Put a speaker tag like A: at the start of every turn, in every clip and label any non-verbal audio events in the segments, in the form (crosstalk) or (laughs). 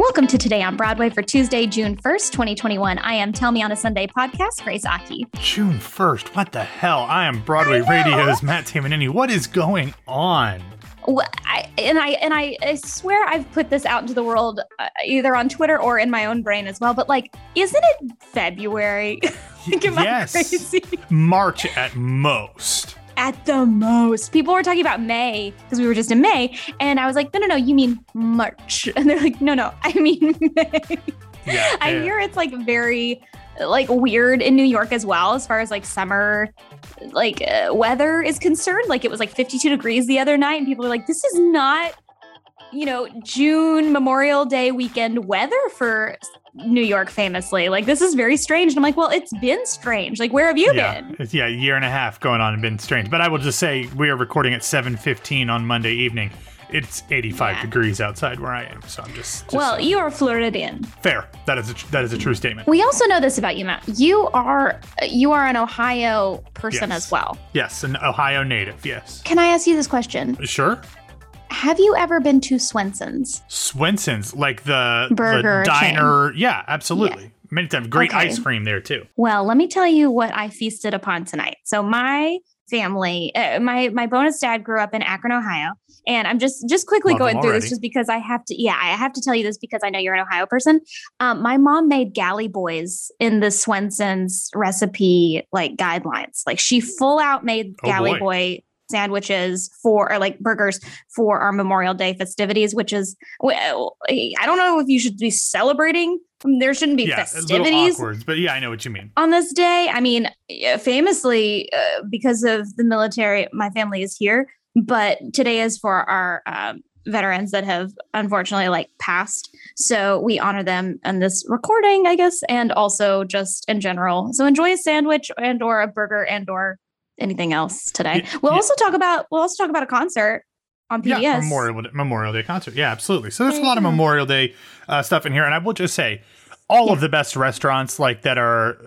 A: Welcome to Today on Broadway for Tuesday, June 1st, 2021. I am Tell Me on a Sunday podcast, Grace Aki.
B: June 1st. What the hell? I am Broadway Radio's Matt Tamanini. What is going on?
A: Well, I, and I and I, I swear I've put this out into the world uh, either on Twitter or in my own brain as well. But like, isn't it February? (laughs) like, I
B: yes.
A: crazy?
B: March at most.
A: At the most, people were talking about May because we were just in May, and I was like, no, no, no, you mean March? (laughs) And they're like, no, no, I mean (laughs) May.
B: Yeah.
A: I
B: yeah.
A: hear it's like very like weird in New York as well as far as like summer like uh, weather is concerned. Like it was like 52 degrees the other night and people are like this is not you know June Memorial Day weekend weather for New York famously. Like this is very strange. And I'm like, well, it's been strange. Like where have you
B: yeah,
A: been?
B: it's- yeah, a year and a half going on and been strange. But I will just say we are recording at 7:15 on Monday evening. It's 85
A: Yeah.
B: degrees outside where I am, so I'm just, just
A: Well, you are Floridian.
B: fair. That is a, that is a true statement.
A: We also know this about you, Matt. You are you are an Ohio person
B: Yes.
A: as well.
B: Yes, an Ohio native. Yes,
A: Can I ask you this question?
B: sure.
A: Have you ever been to Swenson's?
B: Swenson's, like the
A: Burger
B: the diner. Yeah, absolutely. Many times, great
A: Okay.
B: ice cream there too.
A: Well, let me tell you what I feasted upon tonight. So my family, uh, my my bonus dad grew up in Akron, Ohio, and I'm just just quickly
B: Love
A: going through this just because I have to. Yeah, I have to tell you this because I know you're an Ohio person. Um, my mom made galley boys in the Swenson's recipe like guidelines. Like she full out made
B: Oh,
A: galley
B: boy.
A: boy sandwiches for or like burgers for our Memorial Day festivities, which is well, I don't know if you should be celebrating. There shouldn't be
B: yeah,
A: festivities
B: awkward, but yeah, I know what you mean.
A: on this day. I mean, uh, famously, uh, because of the military, my family is here, but today is for our um, veterans that have unfortunately like passed. So we honor them in this recording, I guess, and also just in general. So enjoy a sandwich and or a burger and or anything else today.
B: Yeah,
A: we'll
B: yeah.
A: also talk about we'll also talk about a concert on PBS.
B: Yeah, Memorial Memorial Day concert. Yeah, absolutely. So there's a lot of. Memorial Day uh, stuff in here, and I will just say, all of the best restaurants like that are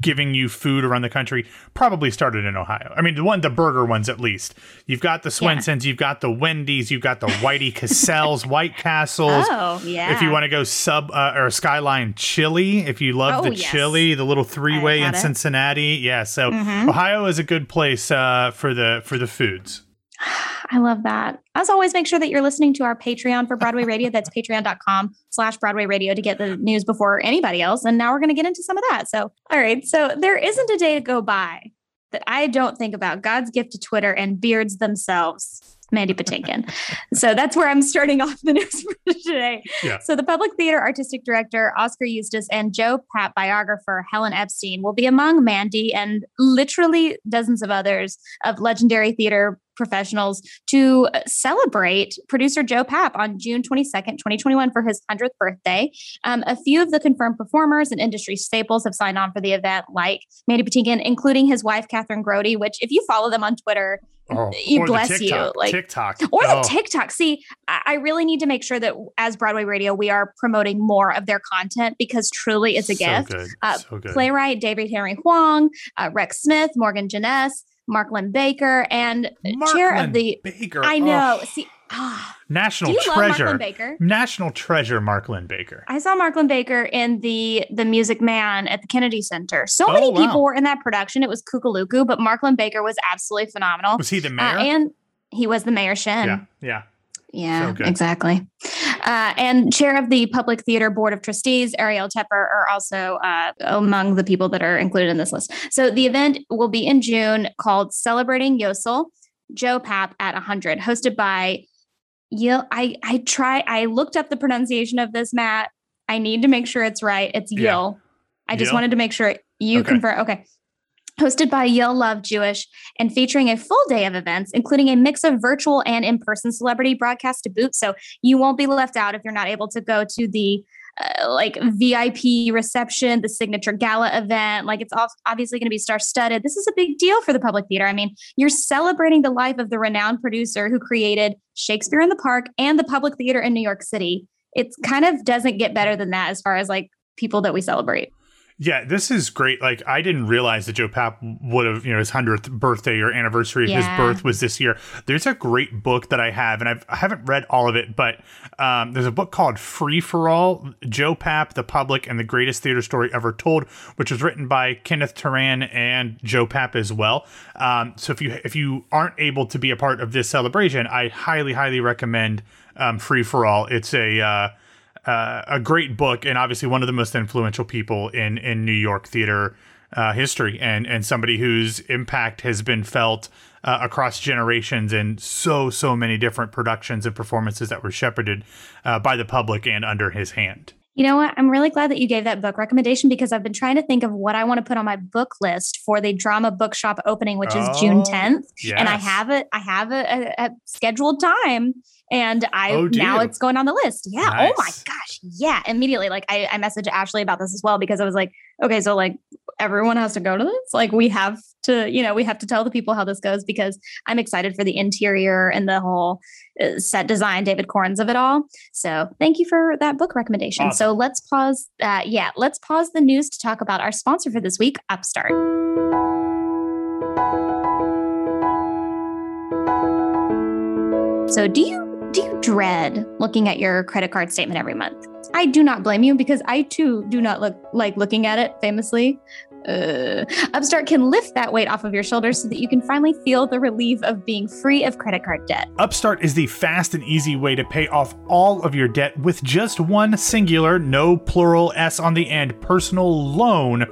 B: giving you food around the country probably started in Ohio. I mean, the one, the burger ones at least. You've got the Swensons, you've got the Wendy's, you've got the Whitey Cassell's, (laughs) White Castles.
A: Oh yeah.
B: If you want to go sub uh, or Skyline Chili, if you love
A: Oh,
B: the
A: yes.
B: chili, the little three way in
A: it.
B: Cincinnati, yeah. So
A: Mhm.
B: Ohio is a good place uh, for the for the foods. (sighs)
A: I love that. As always, make sure that you're listening to our Patreon for Broadway Radio. That's (laughs) patreon.com slash Broadway Radio to get the news before anybody else. And now we're going to get into some of that. So, all right. So there isn't a day to go by that I don't think about God's gift to Twitter and beards themselves. Mandy Patinkin. so that's where I'm starting off the news for today.
B: Yeah.
A: So the Public Theater Artistic Director Oskar Eustis and Joe Papp biographer Helen Epstein will be among Mandy and literally dozens of others of legendary theater professionals to celebrate producer Joe Papp on June 22nd, 2021 for his 100th birthday. Um, a few of the confirmed performers and industry staples have signed on for the event, like Mandy Patinkin, including his wife, Kathryn Grody, which if you follow them on Twitter,
B: Oh,
A: You bless you, like-
B: TikTok
A: or the
B: Oh.
A: TikTok. See, I, I really need to make sure that as Broadway Radio, we are promoting more of their content because truly it's a
B: so
A: gift.
B: Good.
A: Uh,
B: so good.
A: Playwright David Henry Hwang, uh, Rex Smith, Morgan Jenness, Mark Linn-Baker, and chair of the.
B: Baker.
A: I know.
B: Oh,
A: See, ah,
B: national treasure.
A: Baker?
B: National treasure, Mark Linn-Baker.
A: I saw Mark Linn-Baker in the the Music Man at the Kennedy Center. So
B: Oh,
A: many
B: wow.
A: people were in that production. It was Kukaluku, but Mark Linn-Baker was absolutely phenomenal.
B: Was he the
A: Uh,
B: mayor?
A: and he was the mayor Shinn.
B: yeah, yeah.
A: Yeah,
B: So good.
A: exactly. Uh, and chair of the Public Theater Board of Trustees, Arielle Tepper, are also uh, among the people that are included in this list. So the event will be in June called Celebrating Yosel, Joe Papp at 100, hosted by Yil. I, I try, I looked up the pronunciation of this, Matt. I need to make sure it's right. It's
B: Yeah.
A: I just
B: Yil?
A: wanted to make sure you
B: Okay.
A: confirm. Okay. Hosted by Yale Love Jewish and featuring a full day of events, including a mix of virtual and in person celebrity broadcast to boot. So you won't be left out if you're not able to go to the uh, like VIP reception, the signature gala event. Like it's ob- obviously going to be star studded. This is a big deal for the public theater. I mean, you're celebrating the life of the renowned producer who created Shakespeare in the Park and the public theater in New York City. It kind of doesn't get better than that as far as like people that we celebrate.
B: Yeah, this is great. Like I didn't realize that Joe Papp would have, you know, his hundredth birthday or anniversary of
A: Yeah.
B: his birth was this year. There's a great book that I have, and I've, I haven't read all of it, but um, there's a book called Free for All: Joe Papp, the Public, and the Greatest Theater Story Ever Told, which was written by Kenneth Turan and Joe Papp as well. Um, so if you if you aren't able to be a part of this celebration, I highly highly recommend um, Free for All. It's a uh, uh, a great book and obviously one of the most influential people in in New York theater uh, history and and somebody whose impact has been felt uh, across generations in so so many different productions and performances that were shepherded uh, by the public and under his hand.
A: You know what? I'm really glad that you gave that book recommendation because I've been trying to think of what I want to put on my book list for the drama bookshop opening, which is June
B: Oh,
A: 10th. And I have it. I have a, a, a scheduled time, and I
B: Oh,
A: now it's going on the list. Yeah. Oh my gosh. Yeah. Immediately, like I, I messaged Ashley about this as well because I was like, okay, so like everyone has to go to this. Like we have to, you know, we have to tell the people how this goes because I'm excited for the interior and the whole uh, set design, David Korins of it all. So thank you for that book recommendation. So let's pause. Uh, yeah, let's pause the news to talk about our sponsor for this week, Upstart. So do you do you dread looking at your credit card statement every month? I do not blame you because I too do not look like looking at it famously. Uh, Upstart can lift that weight off of your shoulders so that you can finally feel the relief of being free of credit card debt.
B: Upstart is the fast and easy way to pay off all of your debt with just one singular, no plural S on the end, personal loan,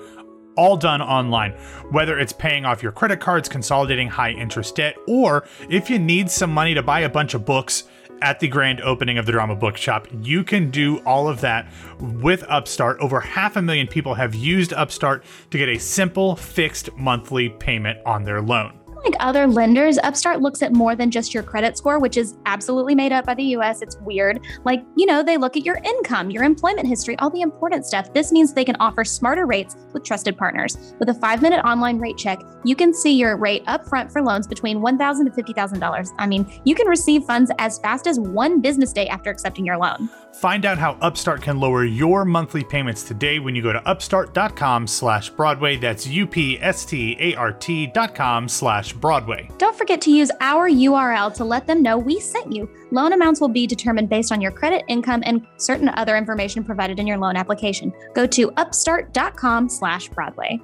B: all done online. Whether it's paying off your credit cards, consolidating high interest debt, or if you need some money to buy a bunch of books at the grand opening of the Drama Bookshop, you can do all of that with Upstart. Over half a million people have used Upstart to get a simple, fixed monthly payment on their loan.
A: Like other lenders, Upstart looks at more than just your credit score, which is absolutely made up by the US. It's weird. Like, you know, they look at your income, your employment history, all the important stuff. This means they can offer smarter rates with trusted partners. With a five minute online rate check, you can see your rate upfront for loans between $1,000 to $50,000. I mean, you can receive funds as fast as one business day after accepting your loan.
B: Find out how Upstart can lower your monthly payments today when you go to upstart.com slash Broadway. That's U-P-S-T-A-R-T dot com slash Broadway.
A: Don't forget to use our URL to let them know we sent you. Loan amounts will be determined based on your credit, income, and certain other information provided in your loan application. Go to upstart.com slash Broadway.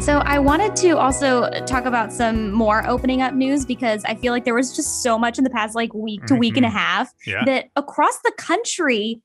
A: So I wanted to also talk about some more opening up news because I feel like there was just so much in the past like week to week and a
B: Mhm.
A: half
B: Yeah.
A: that across the country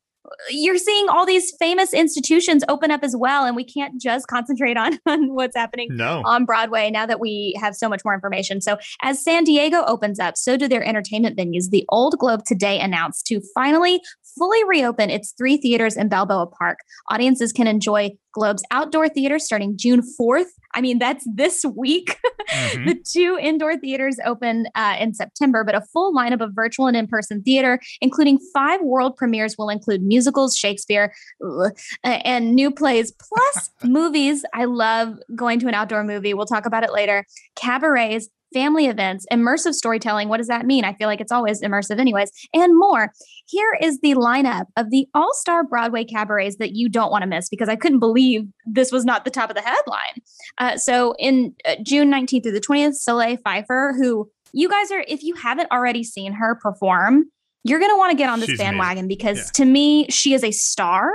A: you're seeing all these famous institutions open up as well and we can't just concentrate on, (laughs) on what's happening
B: No.
A: on Broadway now that we have so much more information. So, as San Diego opens up, so do their entertainment venues. The Old Globe today announced to finally fully reopen its three theaters in Balboa Park. Audiences can enjoy Globe's outdoor theater starting June 4th. I mean, that's this week. (laughs)
B: Mhm.
A: the two indoor theaters open uh, in September, but a full lineup of virtual and in person theater, including five world premieres, will include musicals, Shakespeare, ugh, and new plays, plus (laughs) movies. I love going to an outdoor movie. We'll talk about it later. Cabarets. Family events, immersive storytelling. What does that mean? I feel like it's always immersive, anyways, and more. Here is the lineup of the all star Broadway cabarets that you don't want to miss because I couldn't believe this was not the top of the headline. Uh, so in uh, June 19th through the 20th, Solea Pfeiffer, who you guys are, if you haven't already seen her perform, you're going to want to get on this
B: She's amazing.
A: bandwagon because
B: Yeah.
A: to me, she is a star.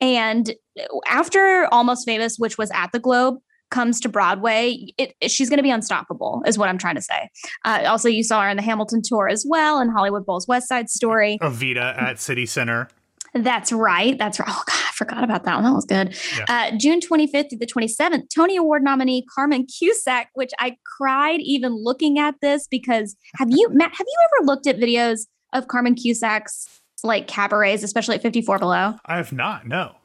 A: And after Almost Famous, which was at the Globe, comes to Broadway, it, it- she's going to be unstoppable, is what I'm trying to say. Uh, also, you saw her in the Hamilton tour as well, and Hollywood Bowl's West Side Story.
B: Evita at City Center.
A: That's right. That's right. Oh God, I forgot about that one. That was good.
B: Yeah.
A: Uh, June 25th through the 27th, Tony Award nominee Carmen Cusack, which I cried even looking at this because have you Matt? Have you ever looked at videos of Carmen Cusack's like cabarets, especially at 54 Below?
B: I have not, no.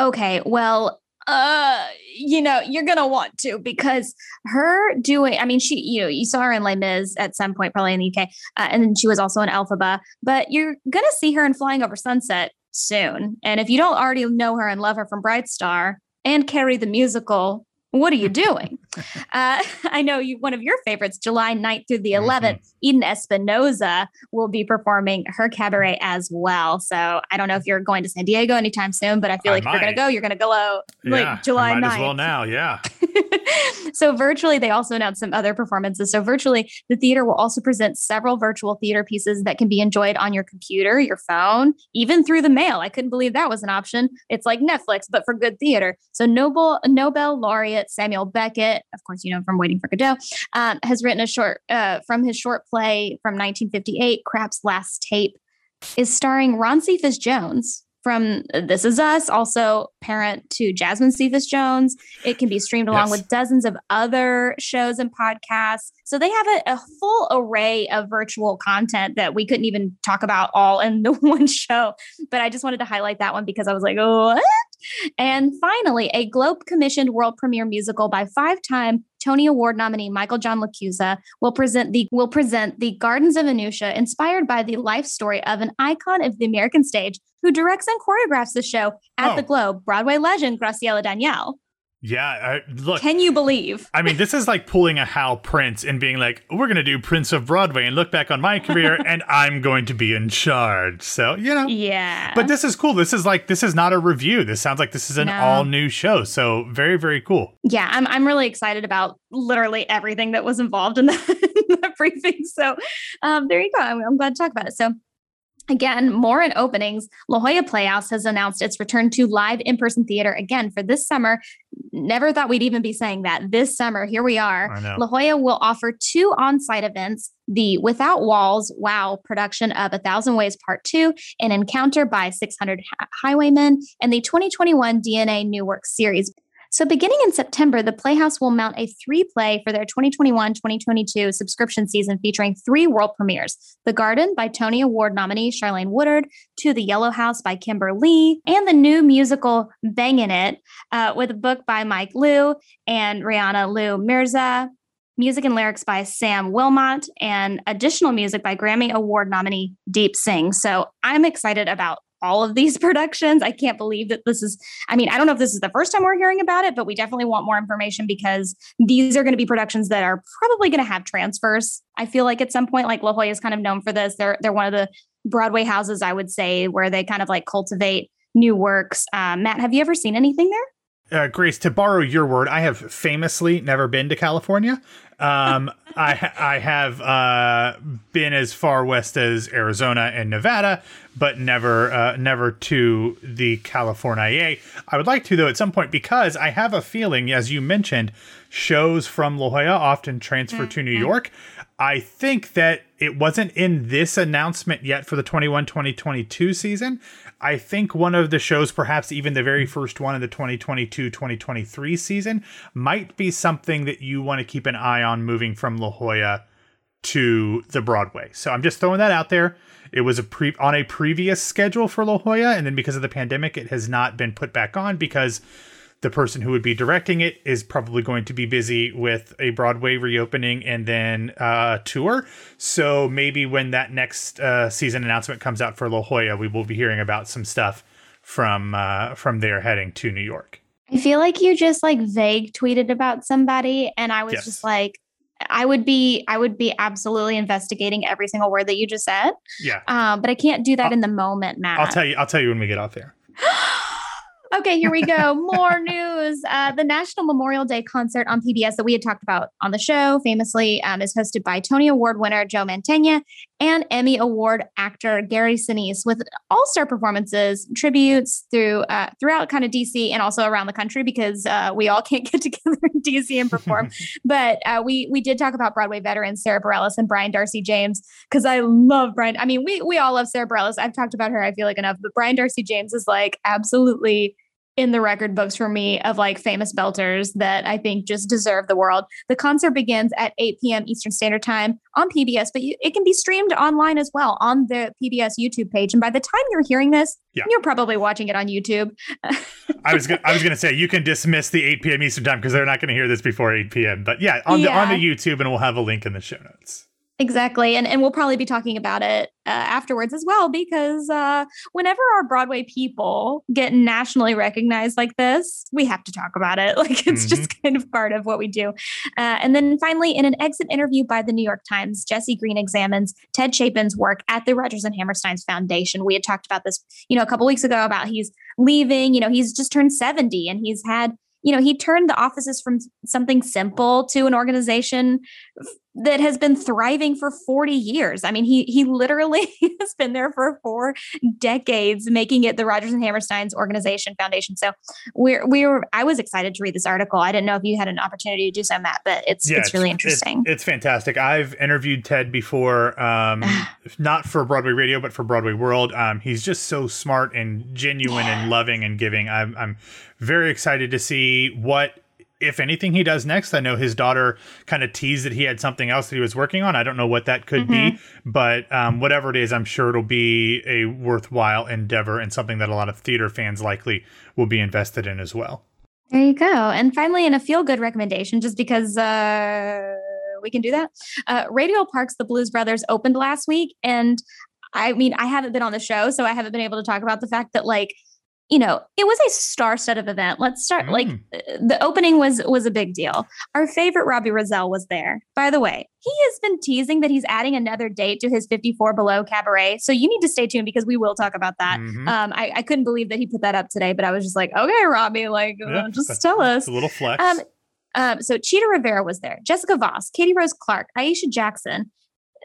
A: Okay, well, uh, you know, you're gonna want to because her doing. I mean, she, you know, you saw her in Les Mis at some point, probably in the UK, uh, and then she was also in Elphaba. But you're gonna see her in Flying Over Sunset soon. And if you don't already know her and love her from Bright Star and Carrie the musical, what are you doing? (laughs) Uh, I know you one of your favorites, July 9th through the 11th, mm-hmm. Eden Espinosa will be performing her cabaret as well. So I don't know if you're going to San Diego anytime soon, but I feel like I if you're going to go, you're going to go out like yeah, July might 9th. as
B: well now, yeah. (laughs)
A: so virtually, they also announced some other performances. So virtually, the theater will also present several virtual theater pieces that can be enjoyed on your computer, your phone, even through the mail. I couldn't believe that was an option. It's like Netflix, but for good theater. So Nobel Nobel laureate Samuel Beckett, of course, you know from Waiting for Godot, um, has written a short uh, from his short play from 1958, Krapp's Last Tape, is starring Ron Cephas Jones, from This Is Us, also parent to Jasmine Cephas Jones. It can be streamed along yes. with dozens of other shows and podcasts. So they have a, a, full array of virtual content that we couldn't even talk about all in (laughs) the one show. But I just wanted to highlight that one because I was like, what? And finally, a Globe commissioned world premiere musical by five time Tony Award nominee Michael John LaChiusa will present the will present the Gardens of Anuncia, inspired by the life story of an icon of the American stage who directs and choreographs the show at oh. the Globe, Broadway legend Graciela Daniele.
B: Yeah, I, look.
A: Can you believe?
B: I mean, this is like pulling a Hal Prince and being like, "We're going to do Prince of Broadway and look back on my career, (laughs) and I'm going to be in charge." So you know,
A: yeah.
B: But this is cool. This is like this is not a review. This sounds like this is an no. all new show. So very very cool.
A: Yeah, I'm I'm really excited about literally everything that was involved in the, (laughs) in the briefing. So um, there you go. I'm, I'm glad to talk about it. So Again, more in openings. La Jolla Playhouse has announced its return to live in person theater again for this summer. Never thought we'd even be saying that. This summer, here we are. La Jolla will offer two on site events the Without Walls Wow production of A Thousand Ways Part 2, An Encounter by 600 Highwaymen, and the 2021 DNA New Work series. So, beginning in September, the Playhouse will mount a three play for their 2021 2022 subscription season featuring three world premieres The Garden by Tony Award nominee Charlayne Woodard, To the Yellow House by Kimber Lee, and the new musical Bhangin' It uh, with a book by Mike Lew and Rehana Lew Mirza. Music and lyrics by Sam Willmott and additional music by Grammy Award nominee Deep Singh. So I'm excited about all of these (laughs) productions. I can't believe that this is, I mean, I don't know if this is the first time we're hearing about it, but we definitely want more information because these are going to be productions that are probably going to have transfers. I feel like at some point, like La Jolla is kind of known for this. They're, they're one of the Broadway houses, I would say, where they kind of like cultivate new works. Uh, Matt, have you ever seen anything there?
B: Uh, Grace, to borrow your word, I have famously never been to California. Um, I I have uh, been as far west as Arizona and Nevada, but never uh, never to the California. I would like to though at some point because I have a feeling, as you mentioned, shows from La Jolla often transfer mm-hmm. to New mm-hmm. York. I think that it wasn't in this announcement yet for the 21 2022 season. I think one of the shows, perhaps even the very first one in the 2022 2023 season, might be something that you want to keep an eye on moving from La Jolla to the Broadway. So I'm just throwing that out there. It was a pre on a previous schedule for La Jolla, and then because of the pandemic, it has not been put back on because the person who would be directing it is probably going to be busy with a Broadway reopening and then uh, tour. So maybe when that next uh, season announcement comes out for La Jolla, we will be hearing about some stuff from uh, from there heading to New York.
A: I feel like you just like vague tweeted about somebody, and I was yes. just like, I would be I would be absolutely investigating every single word that you just said.
B: Yeah.
A: Um, but I can't do that I'll, in the moment, Matt.
B: I'll tell you. I'll tell you when we get off there. (gasps) (laughs)
A: Okay, here we go. (laughs) More news. Uh, the National Memorial Day concert on PBS that we had talked about on the show famously um, is hosted by Tony Award winner Joe Mantegna and Emmy Award actor Gary Sinise with all-star performances, tributes through uh, throughout kind of DC and also around the country because uh, we all can't get (laughs) together in DC and perform. (laughs) but uh, we we did talk about Broadway veterans Sarah Bareilles and Brian Darcy James because I love Brian. I mean, we we all love Sarah Bareilles. I've talked about her. I feel like enough, but Brian Darcy James is like absolutely in the record books for me of like famous belters that I think just deserve the world. The concert begins at 8 p.m. Eastern Standard Time on PBS, but you, it can be streamed online as well on the PBS YouTube page. And by the time you're hearing this, yeah. you're probably watching it on YouTube.
B: I was gonna, I was going to say you can dismiss the 8 p.m. Eastern Time because they're not going to hear this before 8 p.m. But yeah, on yeah. the on the YouTube, and we'll have a link in the show notes.
A: Exactly. And, and we'll probably be talking about it uh, afterwards as well, because uh, whenever our Broadway people get nationally recognized like this, we have to talk about it. (laughs) Like it's mm-hmm. just kind of part of what we do. Uh, and then finally, in an exit interview by the New York Times, Jesse Green examines Ted Chapin's work at the Rodgers and Hammerstein's Foundation. We had talked about this, you know, a couple weeks ago about he's leaving, you know, he's just turned 70 and he's had you know, he turned the offices from something simple to an organization that has been thriving for 40 years. I mean, he he literally (laughs) has been there for four decades, making it the Rodgers and Hammerstein's organization foundation. So we're we were I was excited to read this article. I didn't know if you had an opportunity to do so, Matt, but it's yeah, it's really interesting.
B: It's, it's, fantastic. I've interviewed Ted before, um, (sighs) not for Broadway Radio, but for Broadway World. Um, he's just so smart and genuine yeah. and loving and giving. I'm I'm very excited to see what if anything he does next i know his daughter kind of teased that he had something else that he was working on. I don't know what that could mm-hmm. be but um, whatever it is i'm sure it'll be a worthwhile endeavor and something that a lot of theater fans likely will be invested in as well.
A: There you go. And finally in a feel good recommendation just because uh, we can do that uh, radial parks the blues brothers opened last week and I mean, I haven't been on the show, so I haven't been able to talk about the fact that like you know, it was a star-studded event. Let's start mm. like the opening was was a big deal. Our favorite Robbie Rozelle was there. By the way, he has been teasing that he's adding another date to his 54 Below cabaret. So you need to stay tuned because we will talk about that. Mm-hmm. Um, I, I, couldn't believe that he put that up today, but I was just like, okay, Robbie, like yeah, uh, (laughs) just tell us.
B: a little flex. Um,
A: um, so Chita Rivera was there, Jessica Vosk, Katie Rose Clark, Aisha Jackson.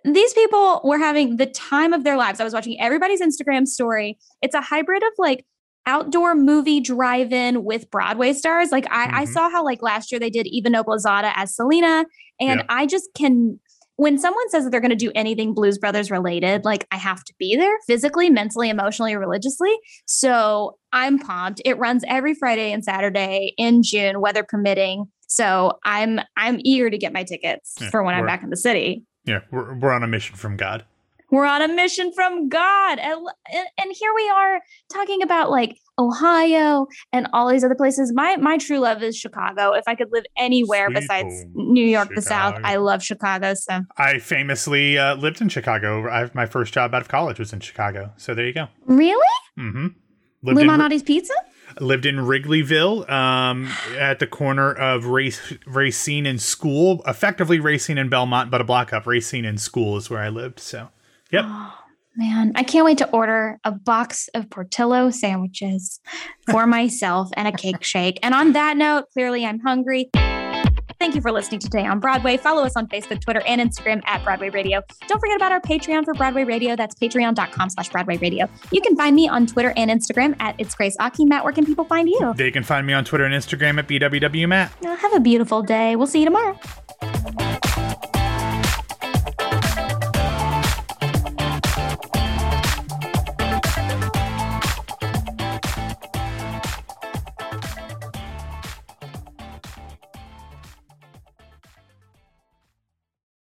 A: These people were having the time of their lives. I was watching everybody's Instagram story. It's a hybrid of like outdoor movie drive-in with Broadway stars. Like I, mm-hmm. I saw how like last year they did Eva Noblezada as Selena, and yeah. I just can. When someone says that they're going to do anything Blues Brothers related, like I have to be there physically, mentally, emotionally, religiously. So I'm pumped. It runs every Friday and Saturday in June, weather permitting. So I'm I'm eager to get my tickets yeah, for when I'm back in the city.
B: Yeah, we're we're on a mission from God.
A: We're on a mission from God. And, and here we are talking about like Ohio and all these other places. My my true love is Chicago. If I could live anywhere Sweet besides New York, Chicago. the South, I love Chicago. So
B: I famously uh, lived in Chicago. I, my first job out of college was in Chicago. So there you go.
A: Really?
B: Mm-hmm.
A: Lived Lou Malnati's Pizza?
B: lived in Wrigleyville um, at the corner of Race, Racine and School, effectively Racine and Belmont, but a block up. Racine and School is where I lived. So Yep. Oh,
A: man, I can't wait to order a box of Portillo sandwiches for (laughs) myself and a cake shake. And on that note, clearly I'm hungry. Thank you for listening today on Broadway. Follow us on Facebook, Twitter, and Instagram at Broadway Radio. Don't forget about our Patreon for Broadway Radio. That's patreon.com slash Broadway Radio. You can find me on Twitter and Instagram at It's Grace Aki. Matt, where can people find you?
B: They can find me on Twitter and Instagram at BWW Matt.
A: Have a beautiful day. We'll see you tomorrow.